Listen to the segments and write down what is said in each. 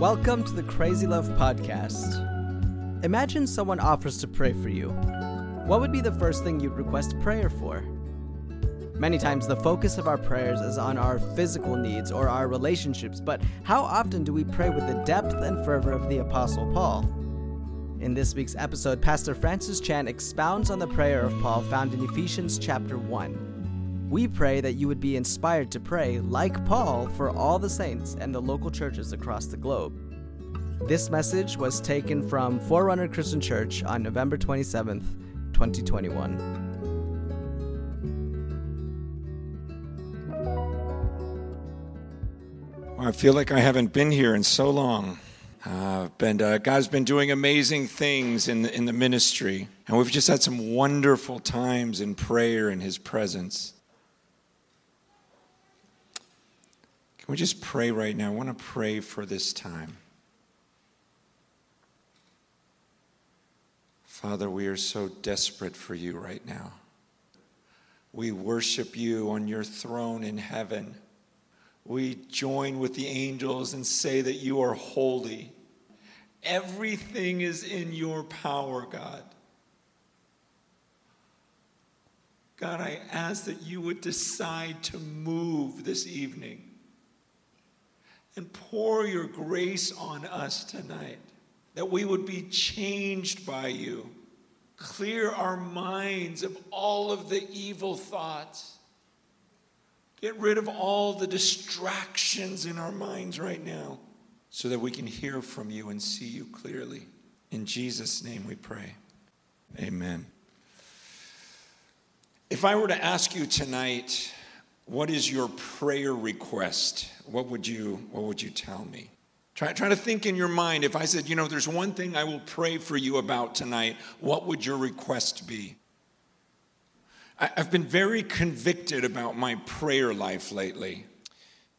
Welcome to the Crazy Love Podcast. Imagine someone offers to pray for you. What would be the first thing you'd request prayer for? Many times, the focus of our prayers is on our physical needs or our relationships, but how often do we pray with the depth and fervor of the Apostle Paul? In this week's episode, Pastor Francis Chan expounds on the prayer of Paul found in Ephesians chapter 1. We pray that you would be inspired to pray, like Paul, for all the saints and the local churches across the globe. This message was taken from Forerunner Christian Church on November 27th, 2021. I feel like I haven't been here in so long. Uh, and uh, God's been doing amazing things in the, in the ministry, and we've just had some wonderful times in prayer in His presence. Can we just pray right now? I want to pray for this time. Father, we are so desperate for you right now. We worship you on your throne in heaven. We join with the angels and say that you are holy. Everything is in your power, God. God, I ask that you would decide to move this evening and pour your grace on us tonight, that we would be changed by you. Clear our minds of all of the evil thoughts. Get rid of all the distractions in our minds right now so that we can hear from you and see you clearly. In Jesus' name we pray. Amen. If I were to ask you tonight, what is your prayer request? What would you, what would you tell me? Try, try to think in your mind. If I said, you know, there's one thing I will pray for you about tonight, what would your request be? I, I've been very convicted about my prayer life lately.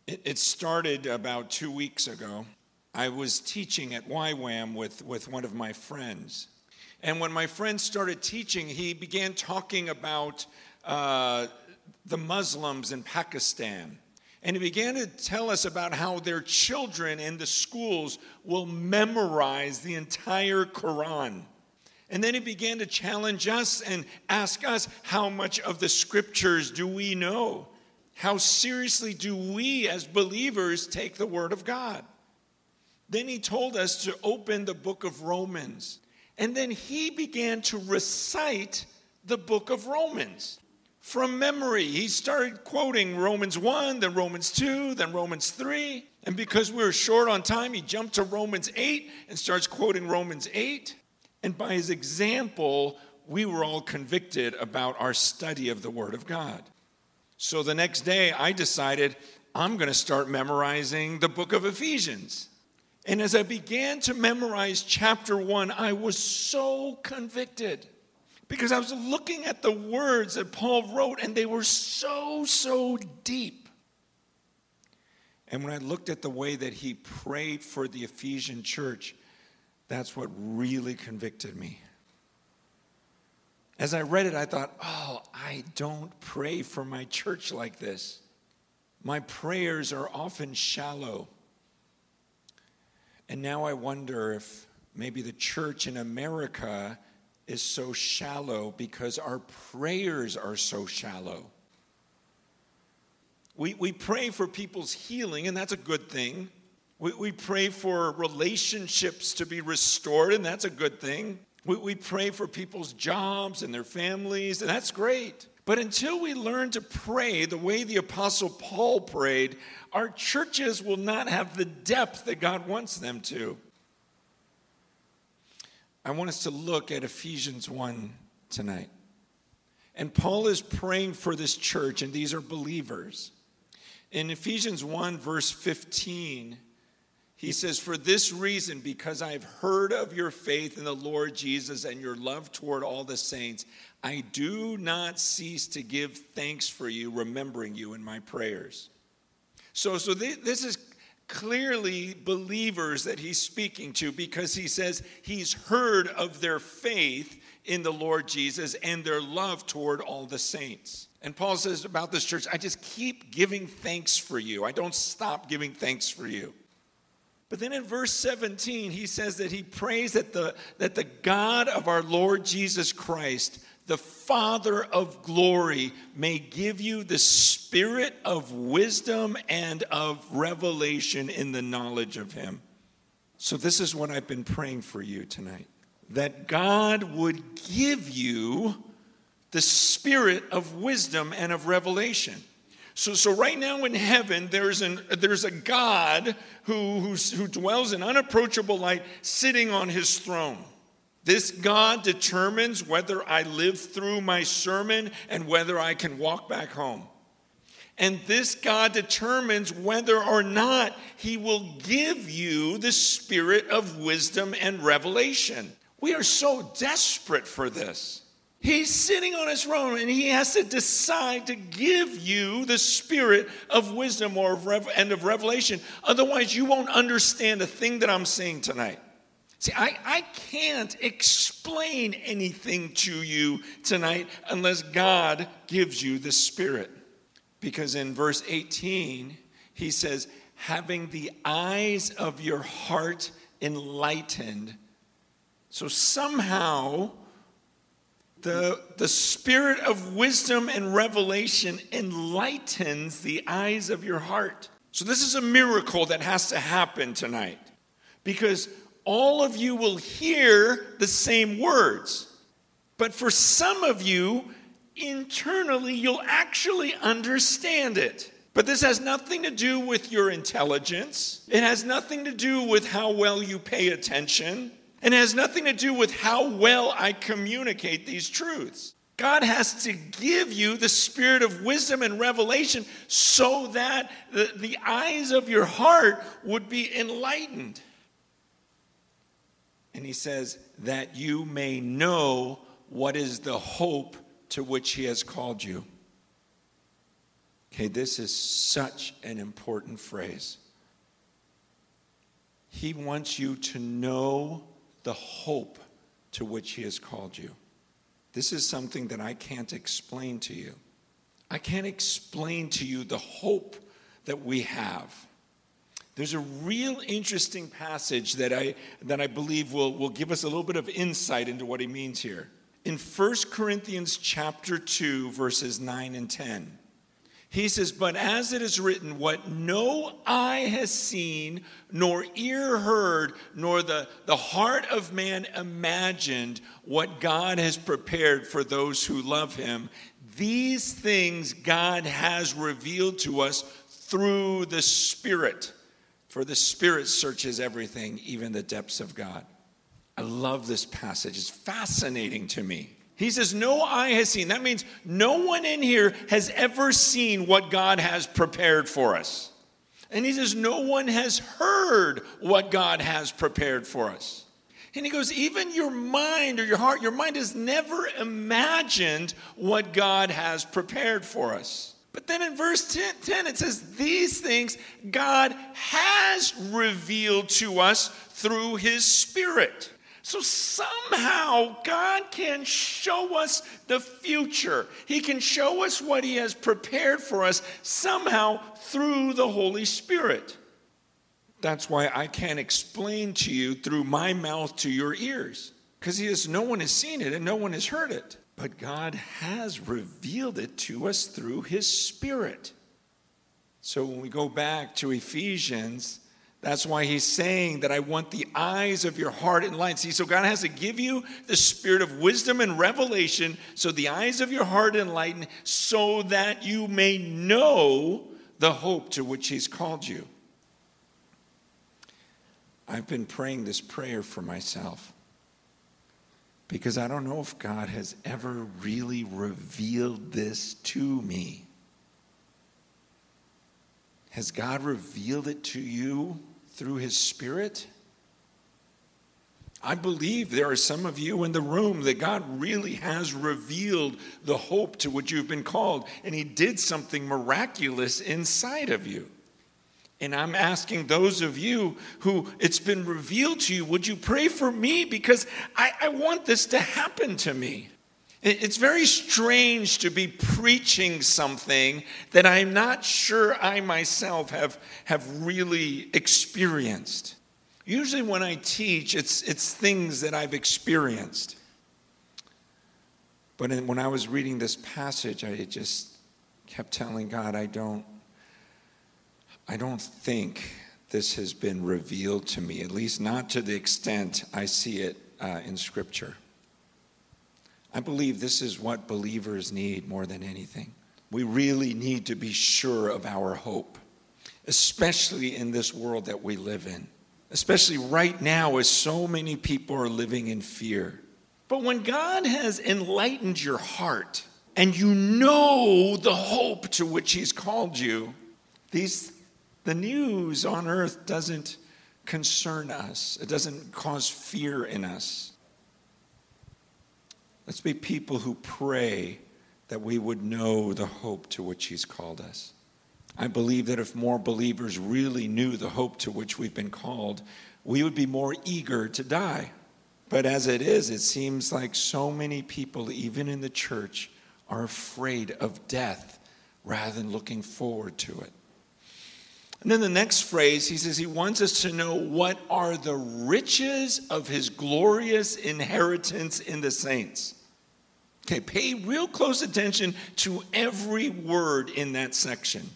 It, it started about two weeks ago. I was teaching at YWAM with, with one of my friends. And when my friend started teaching, he began talking about uh, the Muslims in Pakistan. And he began to tell us about how their children in the schools will memorize the entire Quran. And then he began to challenge us and ask us how much of the scriptures do we know? How seriously do we as believers take the word of God? Then he told us to open the book of Romans. And then he began to recite the book of Romans from memory. He started quoting Romans 1, then Romans 2, then Romans 3. And because we were short on time, he jumped to Romans 8 and starts quoting Romans 8. And by his example, we were all convicted about our study of the Word of God. So the next day, I decided I'm going to start memorizing the book of Ephesians. And as I began to memorize chapter 1, I was so convicted because I was looking at the words that Paul wrote and they were so, so deep. And when I looked at the way that he prayed for the Ephesian church, that's what really convicted me. As I read it, I thought, oh, I don't pray for my church like this. My prayers are often shallow. And now I wonder if maybe the church in America is so shallow because our prayers are so shallow. We, we pray for people's healing, and that's a good thing. We, we pray for relationships to be restored, and that's a good thing. We, we pray for people's jobs and their families, and that's great. But until we learn to pray the way the Apostle Paul prayed, our churches will not have the depth that God wants them to. I want us to look at Ephesians 1 tonight. And Paul is praying for this church, and these are believers. In Ephesians 1, verse 15, he says, For this reason, because I have heard of your faith in the Lord Jesus and your love toward all the saints, I do not cease to give thanks for you, remembering you in my prayers. So, so this is clearly believers that he's speaking to because he says he's heard of their faith in the Lord Jesus and their love toward all the saints. And Paul says about this church, I just keep giving thanks for you. I don't stop giving thanks for you. But then in verse 17, he says that he prays that the, that the God of our Lord Jesus Christ, the Father of glory, may give you the spirit of wisdom and of revelation in the knowledge of him. So, this is what I've been praying for you tonight that God would give you the spirit of wisdom and of revelation. So, so right now in heaven, there's, an, there's a God who, who dwells in unapproachable light sitting on his throne. This God determines whether I live through my sermon and whether I can walk back home. And this God determines whether or not he will give you the spirit of wisdom and revelation. We are so desperate for this. He's sitting on his throne and he has to decide to give you the spirit of wisdom or of rev- and of revelation. Otherwise, you won't understand a thing that I'm saying tonight. See, I, I can't explain anything to you tonight unless God gives you the spirit. Because in verse 18, he says, having the eyes of your heart enlightened. So somehow, the, the spirit of wisdom and revelation enlightens the eyes of your heart. So, this is a miracle that has to happen tonight because all of you will hear the same words. But for some of you, internally, you'll actually understand it. But this has nothing to do with your intelligence. It has nothing to do with how well you pay attention and it has nothing to do with how well I communicate these truths. God has to give you the spirit of wisdom and revelation so that the, the eyes of your heart would be enlightened. And he says, that you may know what is the hope to which he has called you. Okay, this is such an important phrase. He wants you to know the hope to which He has called you. This is something that I can't explain to you. I can't explain to you the hope that we have. There's a real interesting passage that I, that I believe will, will give us a little bit of insight into what he means here. In 1 Corinthians chapter 2, verses 9 and 10, he says, But as it is written, what no eye has seen, nor ear heard, nor the, the heart of man imagined, what God has prepared for those who love him, these things God has revealed to us through the Spirit. For the Spirit searches everything, even the depths of God. I love this passage. It's fascinating to me. He says, No eye has seen. That means no one in here has ever seen what God has prepared for us. And he says, No one has heard what God has prepared for us. And he goes, Even your mind or your heart, your mind has never imagined what God has prepared for us. But then in verse 10, 10, it says, These things God has revealed to us through his Spirit. So somehow God can show us the future. He can show us what He has prepared for us somehow through the Holy Spirit. That's why I can't explain to you through my mouth to your ears. Because no one has seen it and no one has heard it. But God has revealed it to us through his Spirit. So when we go back to Ephesians, that's why he's saying that I want the eyes of your heart enlightened. See, so God has to give you the spirit of wisdom and revelation, so the eyes of your heart enlightened, so that you may know the hope to which he's called you. I've been praying this prayer for myself because I don't know if God has ever really revealed this to me. Has God revealed it to you? through his spirit? I believe there are some of you in the room that God really has revealed the hope to which you've been called, and He did something miraculous inside of you. And I'm asking those of you who it's been revealed to you, would you pray for me? Because I, I want this to happen to me. It's very strange to be preaching something that I'm not sure I myself have, have really experienced. Usually, when I teach, it's, it's things that I've experienced. But when I was reading this passage, I just kept telling God, I don't, I don't think this has been revealed to me, at least not to the extent I see it uh, in Scripture. I believe this is what believers need more than anything. We really need to be sure of our hope, especially in this world that we live in, especially right now as so many people are living in fear. But when God has enlightened your heart and you know the hope to which He's called you, these, the news on earth doesn't concern us, it doesn't cause fear in us. Let's be people who pray that we would know the hope to which He's called us. I believe that if more believers really knew the hope to which we've been called, we would be more eager to die. But as it is, it seems like so many people, even in the church, are afraid of death rather than looking forward to it. And then the next phrase, he says he wants us to know what are the riches of his glorious inheritance in the saints. Okay, pay real close attention to every word in that section.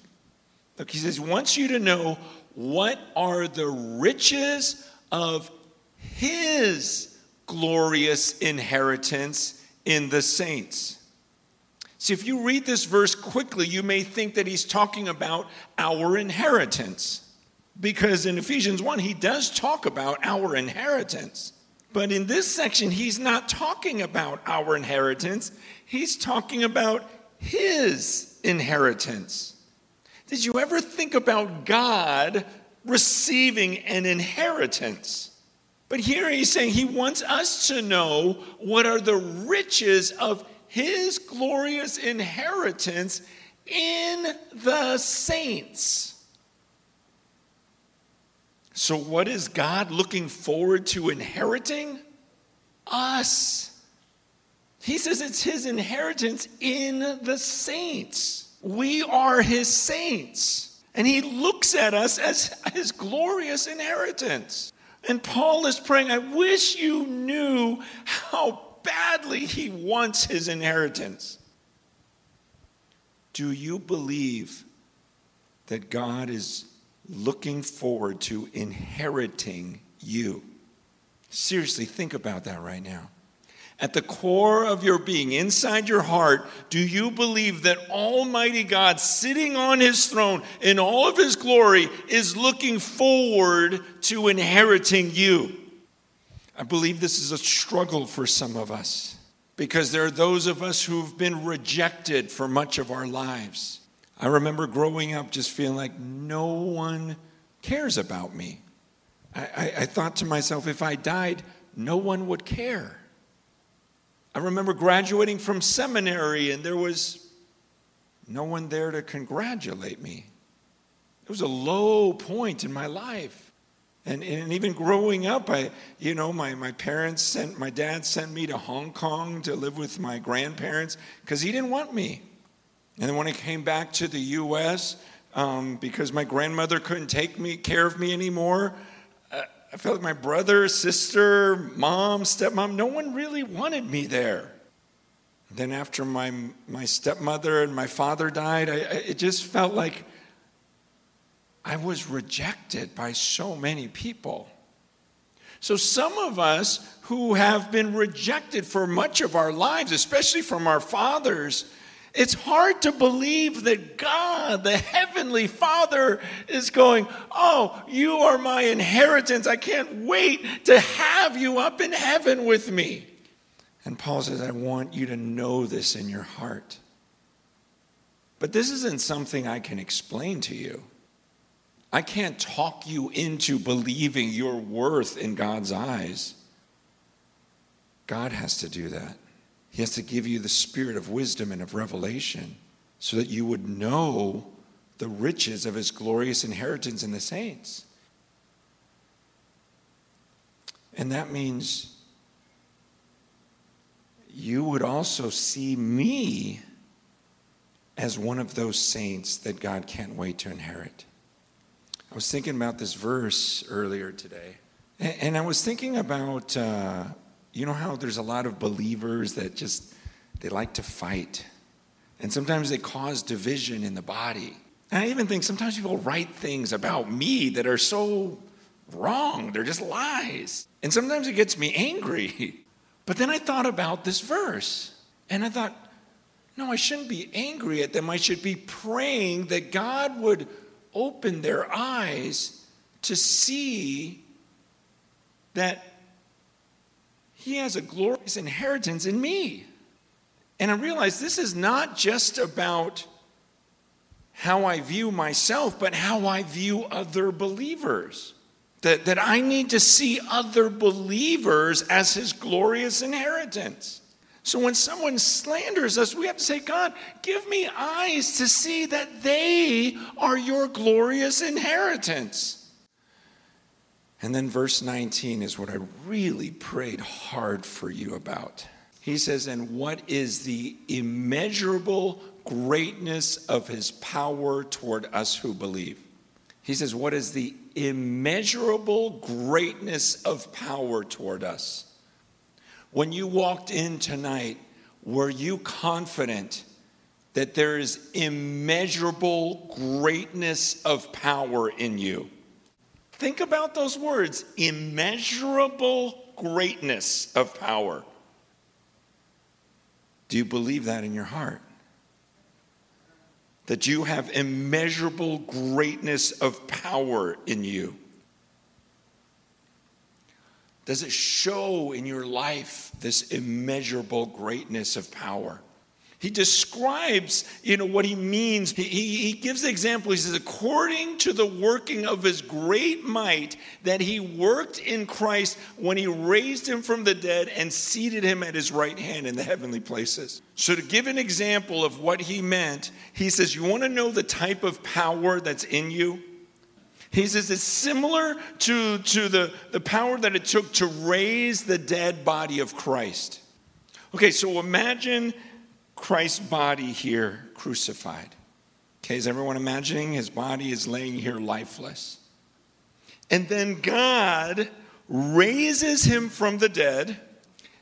Look, he says he wants you to know what are the riches of his glorious inheritance in the saints. See, if you read this verse quickly, you may think that he's talking about our inheritance. Because in Ephesians 1, he does talk about our inheritance. But in this section, he's not talking about our inheritance, he's talking about his inheritance. Did you ever think about God receiving an inheritance? But here he's saying he wants us to know what are the riches of his glorious inheritance in the saints. So, what is God looking forward to inheriting? Us. He says it's his inheritance in the saints. We are his saints. And he looks at us as his glorious inheritance. And Paul is praying, I wish you knew how badly he wants his inheritance. Do you believe that God is looking forward to inheriting you. Seriously, think about that right now. At the core of your being, inside your heart, do you believe that Almighty God, sitting on his throne in all of his glory, is looking forward to inheriting you? I believe this is a struggle for some of us because there are those of us who've been rejected for much of our lives. I remember growing up just feeling like no one cares about me. I, I, I, thought to myself, if I died, no one would care. I remember graduating from seminary and there was no one there to congratulate me. It was a low point in my life. And, and even growing up, I, you know, my, my parents sent, my dad sent me to Hong Kong to live with my grandparents because he didn't want me. And then when I came back to the U.S., um, because my grandmother couldn't take me care of me anymore, uh, I felt like my brother, sister, mom, stepmom, no one really wanted me there. Then after my my stepmother and my father died, I, I, it just felt like I was rejected by so many people. So, some of us who have been rejected for much of our lives, especially from our fathers, it's hard to believe that God, the Heavenly Father, is going, Oh, you are my inheritance. I can't wait to have you up in heaven with me. And Paul says, I want you to know this in your heart. But this isn't something I can explain to you. I can't talk you into believing your worth in God's eyes. God has to do that. He has to give you the spirit of wisdom and of revelation so that you would know the riches of his glorious inheritance in the saints. And that means you would also see me as one of those saints that God can't wait to inherit. I was thinking about this verse earlier today, and I was thinking about, uh, you know, how there's a lot of believers that just they like to fight, and sometimes they cause division in the body. And I even think sometimes people write things about me that are so wrong, they're just lies. And sometimes it gets me angry. But then I thought about this verse, and I thought, no, I shouldn't be angry at them. I should be praying that God would open their eyes to see that He has a glorious inheritance in me. And I realized this is not just about how I view myself, but how I view other believers. That, that I need to see other believers as his glorious inheritance. So when someone slanders us, we have to say, God, give me eyes to see that they are your glorious inheritance. And then verse 19 is what I really prayed hard for you about. He says, And what is the immeasurable greatness of his power toward us who believe? He says, What is the immeasurable greatness of power toward us? When you walked in tonight, were you confident that there is immeasurable greatness of power in you? Think about those words immeasurable greatness of power. Do you believe that in your heart? That you have immeasurable greatness of power in you? Does it show in your life this immeasurable greatness of power? He describes, you know, what he means. He, he, he, gives the example. He says, according to the working of his great might that he worked in Christ when he raised him from the dead and seated him at his right hand in the heavenly places. So, to give an example of what he meant, he says, You want to know the type of power that's in you? He says it's similar to, to the, the power that it took to raise the dead body of Christ. Okay, so imagine Christ's body here crucified. Okay, is everyone imagining his body is laying here lifeless? And then God raises him from the dead,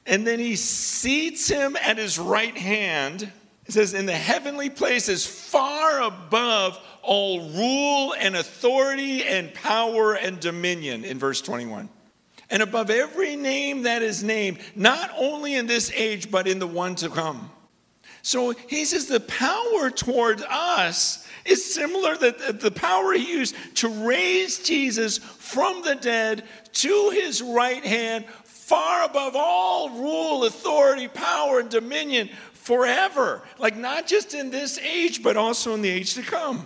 and then he seats him at his right hand. It says, in the heavenly places, far above all rule and authority and power and dominion in verse 21. And above every name that is named, not only in this age, but in the one to come. So he says the power toward us is similar that the power he used to raise Jesus from the dead to his right hand, far above all rule, authority, power, and dominion forever. Like not just in this age, but also in the age to come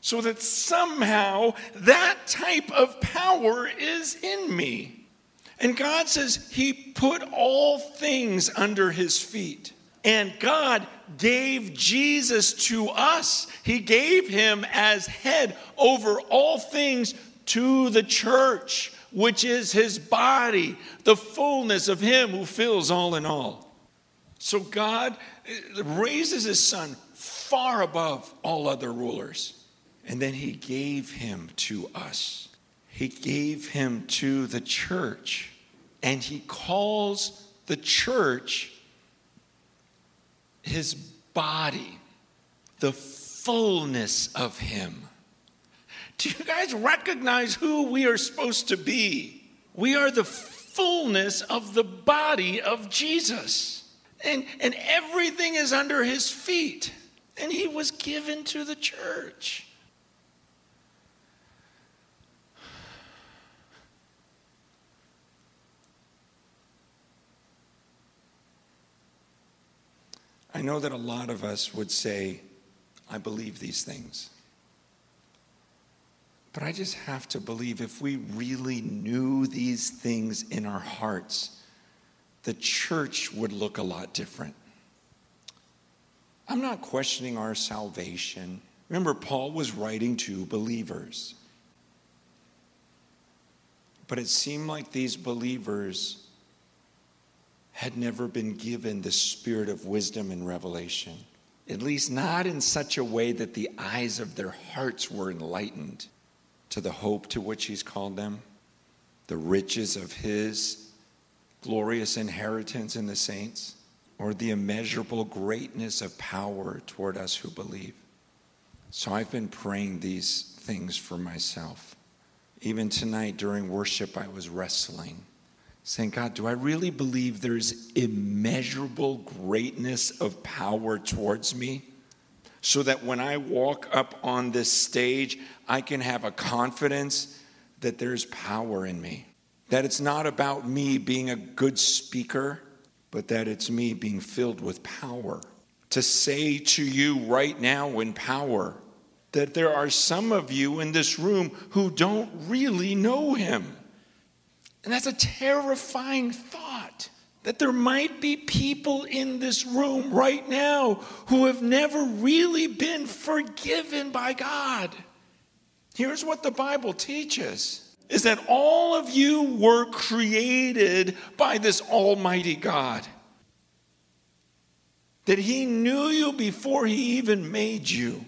so that somehow that type of power is in me. And God says He put all things under His feet. And God gave Jesus to us. He gave Him as head over all things to the church, which is His body, the fullness of Him who fills all in all. So God raises His Son far above all other rulers. And then he gave him to us. He gave him to the church. And he calls the church his body, the fullness of him. Do you guys recognize who we are supposed to be? We are the fullness of the body of Jesus. And, and everything is under his feet. And he was given to the church. I know that a lot of us would say, I believe these things. But I just have to believe if we really knew these things in our hearts, the church would look a lot different. I'm not questioning our salvation. Remember, Paul was writing to believers. But it seemed like these believers had never been given the spirit of wisdom and revelation, at least not in such a way that the eyes of their hearts were enlightened to the hope to which He's called them, the riches of His glorious inheritance in the saints, or the immeasurable greatness of power toward us who believe. So I've been praying these things for myself. Even tonight during worship, I was wrestling saying, God, do I really believe there's immeasurable greatness of power towards me? So that when I walk up on this stage, I can have a confidence that there's power in me. That it's not about me being a good speaker, but that it's me being filled with power. To say to you right now in power that there are some of you in this room who don't really know him. And that's a terrifying thought that there might be people in this room right now who have never really been forgiven by God. Here's what the Bible teaches is that all of you were created by this almighty God. That he knew you before he even made you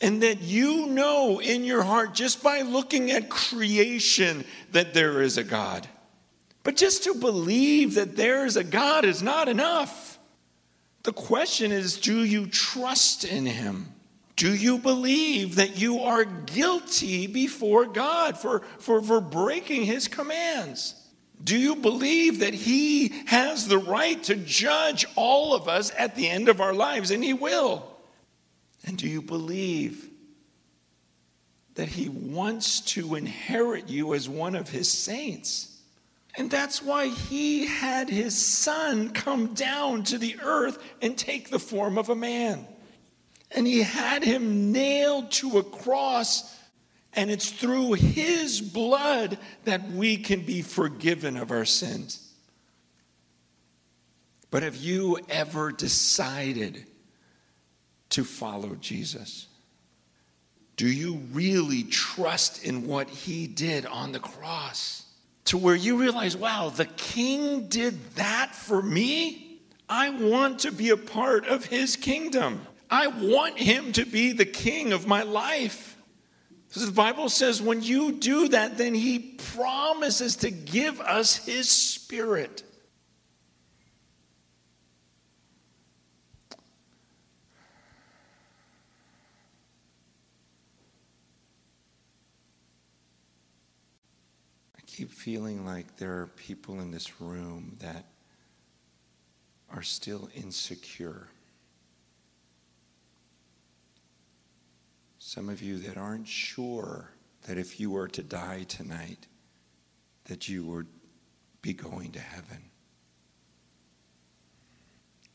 and that you know in your heart just by looking at creation that there is a God. But just to believe that there is a God is not enough. The question is do you trust in Him? Do you believe that you are guilty before God for, for, for breaking His commands? Do you believe that He has the right to judge all of us at the end of our lives? And He will. And do you believe that He wants to inherit you as one of His saints? And that's why He had His Son come down to the earth and take the form of a man. And He had Him nailed to a cross. And it's through His blood that we can be forgiven of our sins. But have you ever decided? To follow Jesus? Do you really trust in what he did on the cross? To where you realize, wow, the king did that for me? I want to be a part of his kingdom. I want him to be the king of my life. So the Bible says when you do that, then he promises to give us his spirit. Keep feeling like there are people in this room that are still insecure. Some of you that aren't sure that if you were to die tonight, that you would be going to heaven.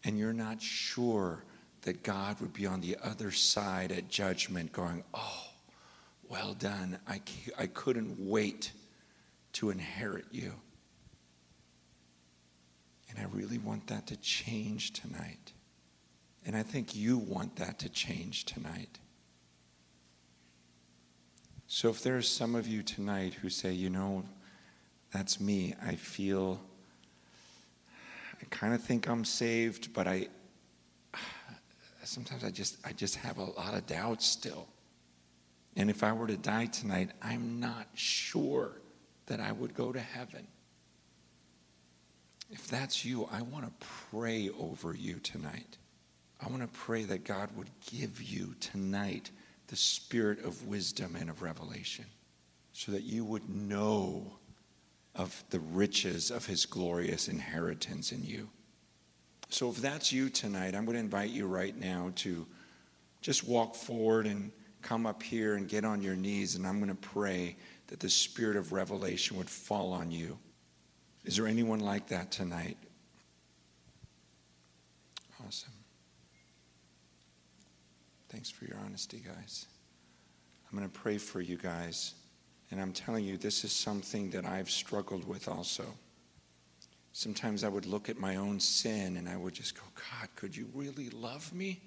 And you're not sure that God would be on the other side at judgment going, oh, well done. I, I couldn't wait to inherit you. And I really want that to change tonight. And I think you want that to change tonight. So if there are some of you tonight who say, you know, that's me, I feel, I kind of think I'm saved, but I, sometimes I just, I just have a lot of doubts still. And if I were to die tonight, I'm not sure that I would go to heaven. If that's you, I want to pray over you tonight. I want to pray that God would give you tonight the spirit of wisdom and of revelation so that you would know of the riches of his glorious inheritance in you. So if that's you tonight, I'm going to invite you right now to just walk forward and come up here and get on your knees, and I'm going to pray that the spirit of revelation would fall on you. Is there anyone like that tonight? Awesome. Thanks for your honesty, guys. I'm going to pray for you guys. And I'm telling you, this is something that I've struggled with also. Sometimes I would look at my own sin and I would just go, God, could you really love me?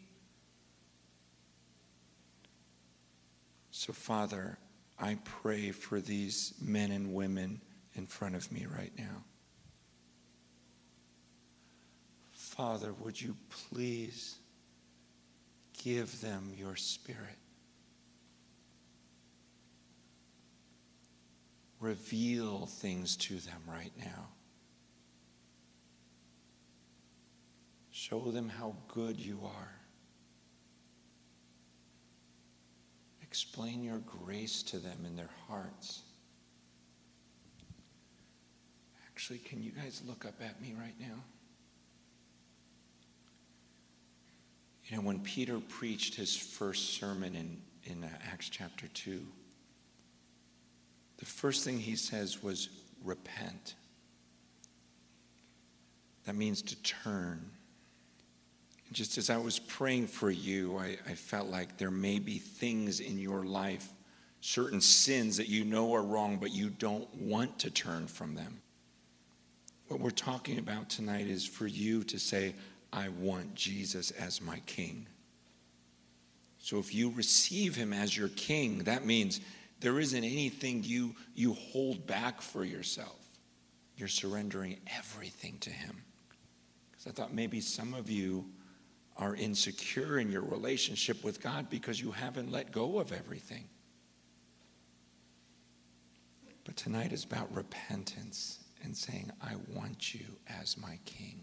So, Father, I pray for these men and women in front of me right now. Father, would you please give them your spirit? Reveal things to them right now. Show them how good you are. Explain your grace to them in their hearts. Actually, can you guys look up at me right now? You know, when Peter preached his first sermon in, in uh, Acts chapter 2, the first thing he says was, repent. That means to turn. Just as I was praying for you, I, I felt like there may be things in your life, certain sins that you know are wrong, but you don't want to turn from them. What we're talking about tonight is for you to say, I want Jesus as my king. So if you receive him as your king, that means there isn't anything you, you hold back for yourself. You're surrendering everything to him. Because I thought maybe some of you are insecure in your relationship with God because you haven't let go of everything. But tonight is about repentance and saying, I want you as my king.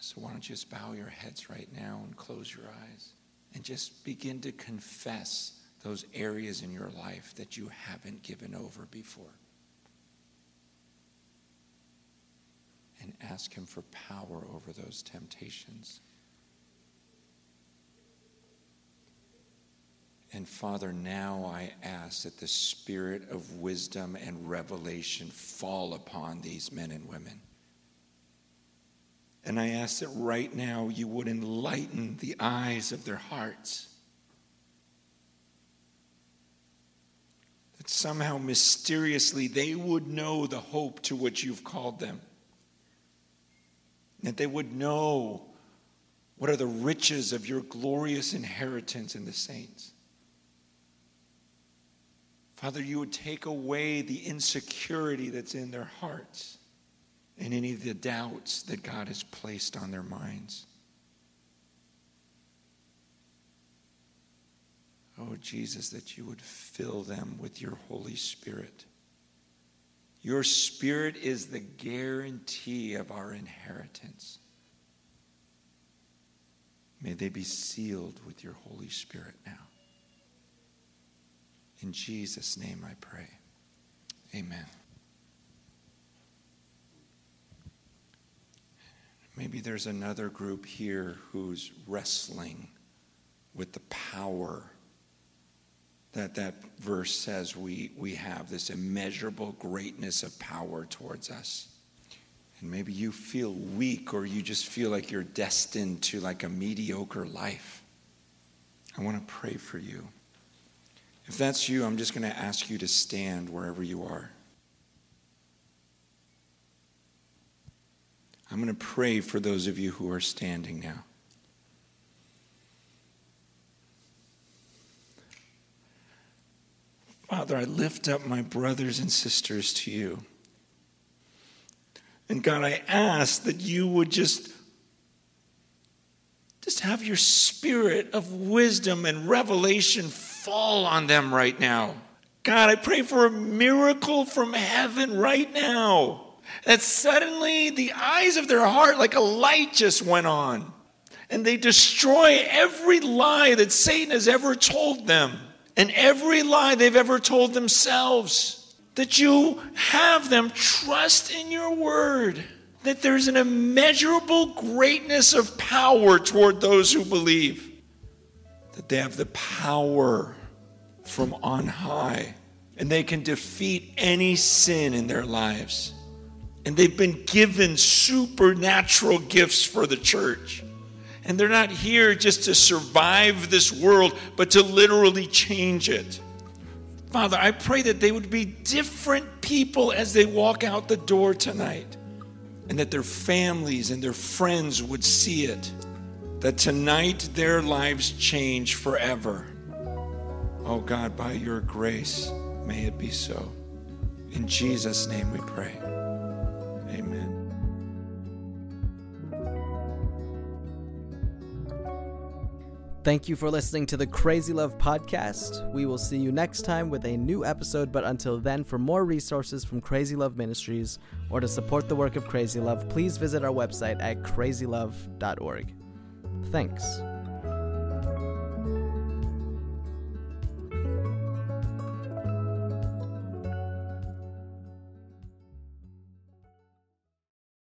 So why don't you just bow your heads right now and close your eyes and just begin to confess those areas in your life that you haven't given over before. And ask Him for power over those temptations. And Father, now I ask that the spirit of wisdom and revelation fall upon these men and women. And I ask that right now you would enlighten the eyes of their hearts. That somehow mysteriously they would know the hope to which you've called them. That they would know what are the riches of your glorious inheritance in the saints. Father, you would take away the insecurity that's in their hearts and any of the doubts that God has placed on their minds. Oh, Jesus, that you would fill them with your Holy Spirit. Your Spirit is the guarantee of our inheritance. May they be sealed with your Holy Spirit now. In Jesus' name I pray. Amen. Maybe there's another group here who's wrestling with the power that that verse says we, we have this immeasurable greatness of power towards us. And maybe you feel weak or you just feel like you're destined to like a mediocre life. I want to pray for you. If that's you, I'm just going to ask you to stand wherever you are. I'm going to pray for those of you who are standing now. Father, I lift up my brothers and sisters to you. And God, I ask that you would just just have your spirit of wisdom and revelation fall on them right now. God, I pray for a miracle from heaven right now that suddenly the eyes of their heart, like a light, just went on. And they destroy every lie that Satan has ever told them and every lie they've ever told themselves. That you have them trust in your word. That there's an immeasurable greatness of power toward those who believe. That they have the power from on high and they can defeat any sin in their lives and they've been given supernatural gifts for the church. And they're not here just to survive this world, but to literally change it. Father, I pray that they would be different people as they walk out the door tonight, and that their families and their friends would see it. That tonight their lives change forever. Oh God, by your grace, may it be so. In Jesus' name we pray. Amen. Thank you for listening to the Crazy Love podcast. We will see you next time with a new episode, but until then, for more resources from Crazy Love Ministries or to support the work of Crazy Love, please visit our website at crazylove.org. Thanks.